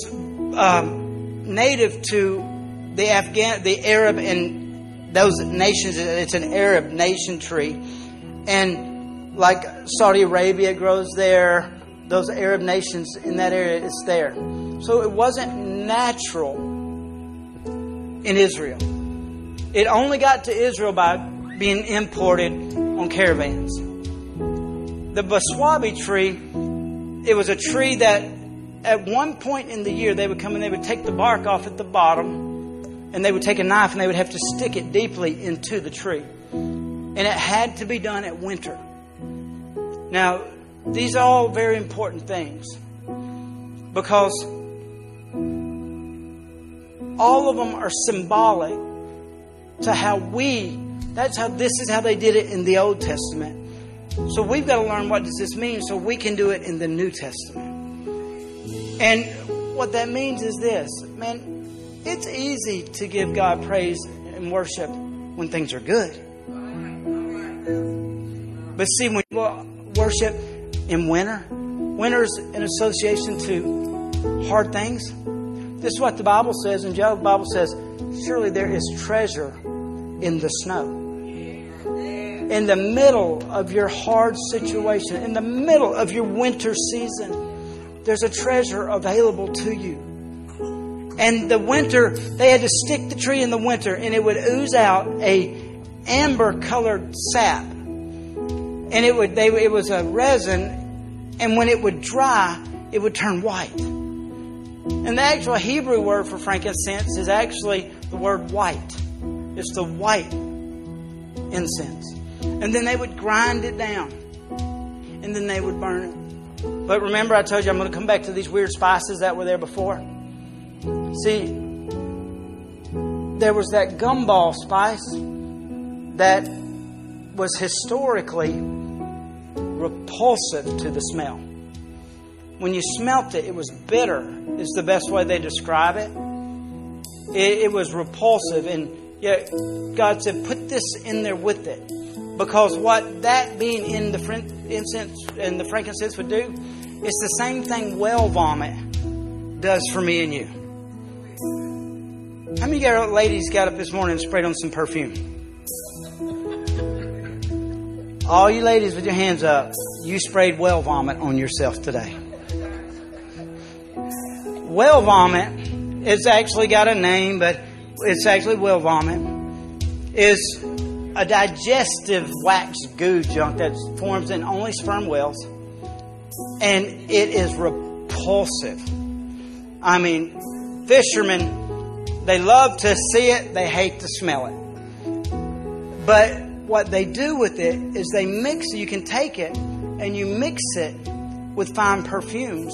um, native to the Afghan, the Arab and those nations. It's an Arab nation tree, and like Saudi Arabia grows there, those Arab nations in that area, it's there. So it wasn't natural in Israel. It only got to Israel by being imported on caravans. The Boswellia tree, it was a tree that at one point in the year they would come and they would take the bark off at the bottom and they would take a knife and they would have to stick it deeply into the tree. And it had to be done at winter. Now, these are all very important things because all of them are symbolic to how we that's how this is how they did it in the Old Testament. So we've got to learn what does this mean so we can do it in the New Testament. And what that means is this, man, it's easy to give God praise and worship when things are good. But see, when you worship in winter. Winter's in association to hard things. This is what the Bible says in Job. The Bible says, Surely there is treasure in the snow. In the middle of your hard situation, in the middle of your winter season, there's a treasure available to you. And the winter, they had to stick the tree in the winter, and it would ooze out a amber colored sap. And it would they it was a resin and when it would dry it would turn white. And the actual hebrew word for frankincense is actually the word white. It's the white incense and then they would grind it down and then they would burn it but remember i told you i'm going to come back to these weird spices that were there before see there was that galbanum spice that was historically repulsive to the smell. When you smelt it, it was bitter, is the best way they describe it. It, it was repulsive, and yet God said, put this in there with it. Because what that being in the incense and the frankincense would do, it's the same thing well vomit does for me and you. How many ladies got up this morning and sprayed on some perfume? All you ladies with your hands up, you sprayed well vomit on yourself today. Well vomit, it's actually got a name, but it's actually well vomit, is a digestive wax goo junk that forms in only sperm whales. And it is repulsive. I mean, fishermen, they love to see it, they hate to smell it. But what they do with it is they mix. You can take it and you mix it with fine perfumes,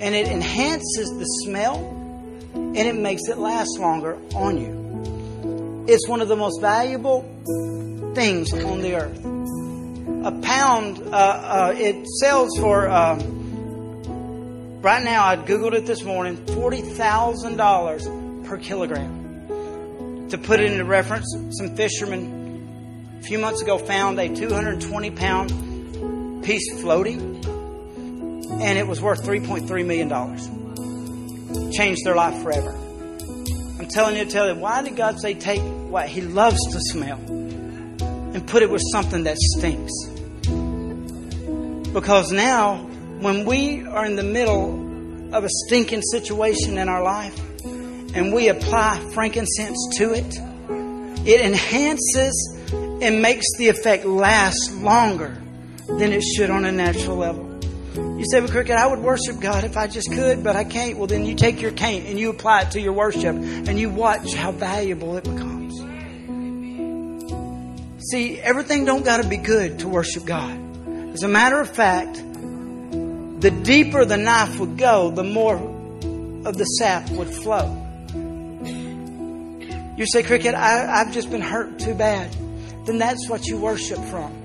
and it enhances the smell and it makes it last longer on you. It's one of the most valuable things on the earth. A pound, uh, uh, it sells for, uh, right now, I Googled it this morning, $40,000 per kilogram. To put it into reference, some fishermen a few months ago found a 220 pound piece floating, and it was worth $3.3 million. Changed their life forever. I'm telling you to tell you, why did God say take what He loves to smell and put it with something that stinks? Because now, when we are in the middle of a stinking situation in our life and we apply frankincense to it, it enhances and makes the effect last longer than it should on a natural level. You say, well, Cricket, I would worship God if I just could, but I can't. Well, then you take your can't and you apply it to your worship and you watch how valuable it becomes. See, everything don't got to be good to worship God. As a matter of fact, the deeper the knife would go, the more of the sap would flow. You say, Cricket, I, I've just been hurt too bad. Then that's what you worship from.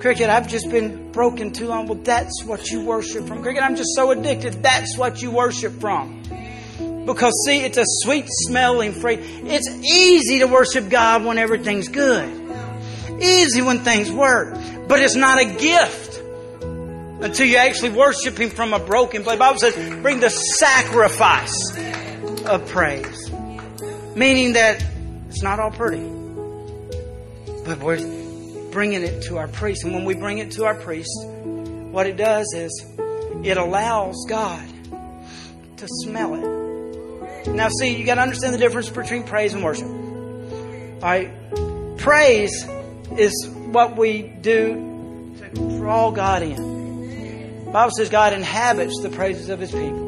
Cricket, I've just been broken too long. Well, that's what you worship from. Cricket, I'm just so addicted. That's what you worship from. Because, see, it's a sweet smelling free. It's easy to worship God when everything's good. Easy when things work. But it's not a gift until you actually worship Him from a broken place. The Bible says, bring the sacrifice of praise. Meaning that it's not all pretty. But we're bringing it to our priest. And when we bring it to our priest, what it does is it allows God to smell it. Now, see, you got to understand the difference between praise and worship. All right? Praise is what we do to draw God in. The Bible says God inhabits the praises of his people.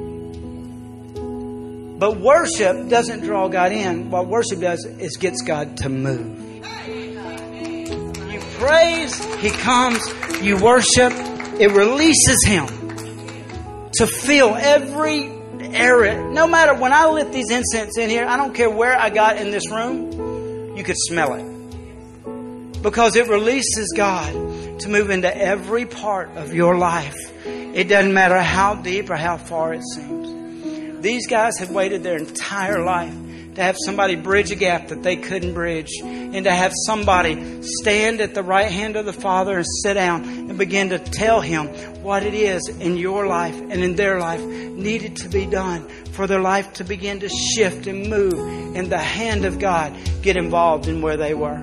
But worship doesn't draw God in. What worship does is gets God to move. You praise, He comes. You worship, it releases Him to fill every area. No matter when I lit these incense in here, I don't care where I got in this room, you could smell it. Because it releases God to move into every part of your life. It doesn't matter how deep or how far it seems. These guys have waited their entire life to have somebody bridge a gap that they couldn't bridge, and to have somebody stand at the right hand of the Father and sit down and begin to tell him what it is in your life and in their life needed to be done for their life to begin to shift and move, and the hand of God get involved in where they were.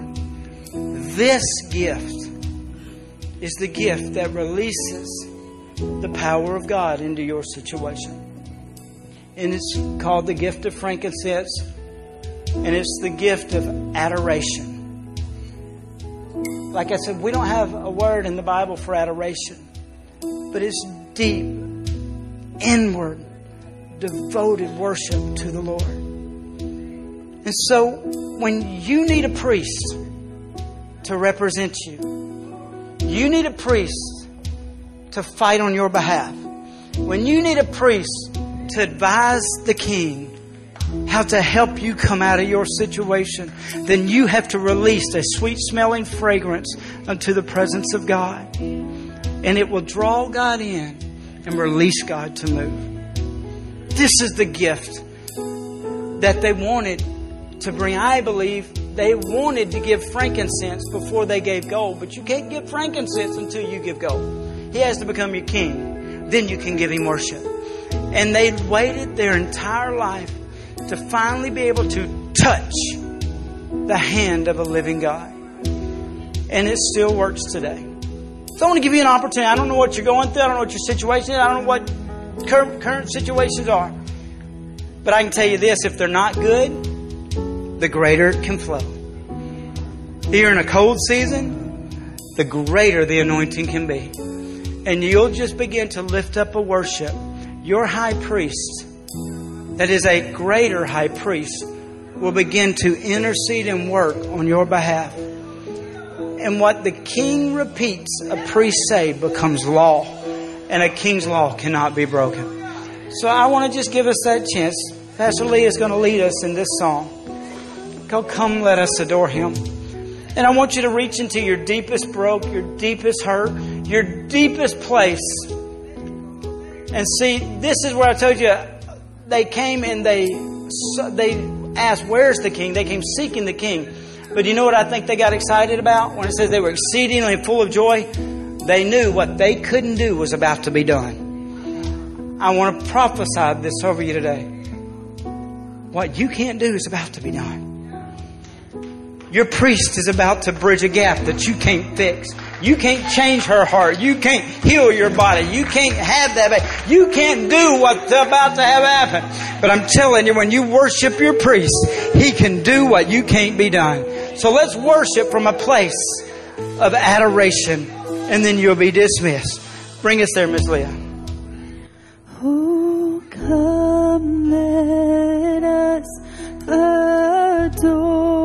This gift is the gift that releases the power of God into your situation and it's called the gift of frankincense, and it's the gift of adoration. Like I said, we don't have a word in the Bible for adoration, but it's deep, inward, devoted worship to the Lord. And so, when you need a priest to represent you, you need a priest to fight on your behalf. When you need a priest to advise the king how to help you come out of your situation, then you have to release a sweet smelling fragrance unto the presence of God. And it will draw God in and release God to move. This is the gift that they wanted to bring. I believe they wanted to give frankincense before they gave gold, but you can't give frankincense until you give gold. He has to become your king. Then you can give him worship. And they waited their entire life to finally be able to touch the hand of a living God. And it still works today. So I want to give you an opportunity. I don't know what you're going through. I don't know what your situation is. I don't know what current, current situations are. But I can tell you this if they're not good, the greater it can flow. Here in a cold season, the greater the anointing can be. And you'll just begin to lift up a worship your high priest, that is a greater high priest, will begin to intercede and work on your behalf. And what the king repeats a priest say becomes law, and a king's law cannot be broken. So I want to just give us that chance. Pastor Lee is going to lead us in this song. Go, come, let us adore him. And I want you to reach into your deepest broke, your deepest hurt, your deepest place and see, this is where I told you they came and they they asked, "Where's the king?" They came seeking the king. But you know what I think they got excited about when it says they were exceedingly full of joy? They knew what they couldn't do was about to be done. I want to prophesy this over you today. What you can't do is about to be done. Your priest is about to bridge a gap that you can't fix. You can't change her heart. You can't heal your body. You can't have that. You can't do what's about to have happen. But I'm telling you, when you worship your priest, he can do what you can't be done. So let's worship from a place of adoration, and then you'll be dismissed. Bring us there, Miss Leah. Oh, come, let us adore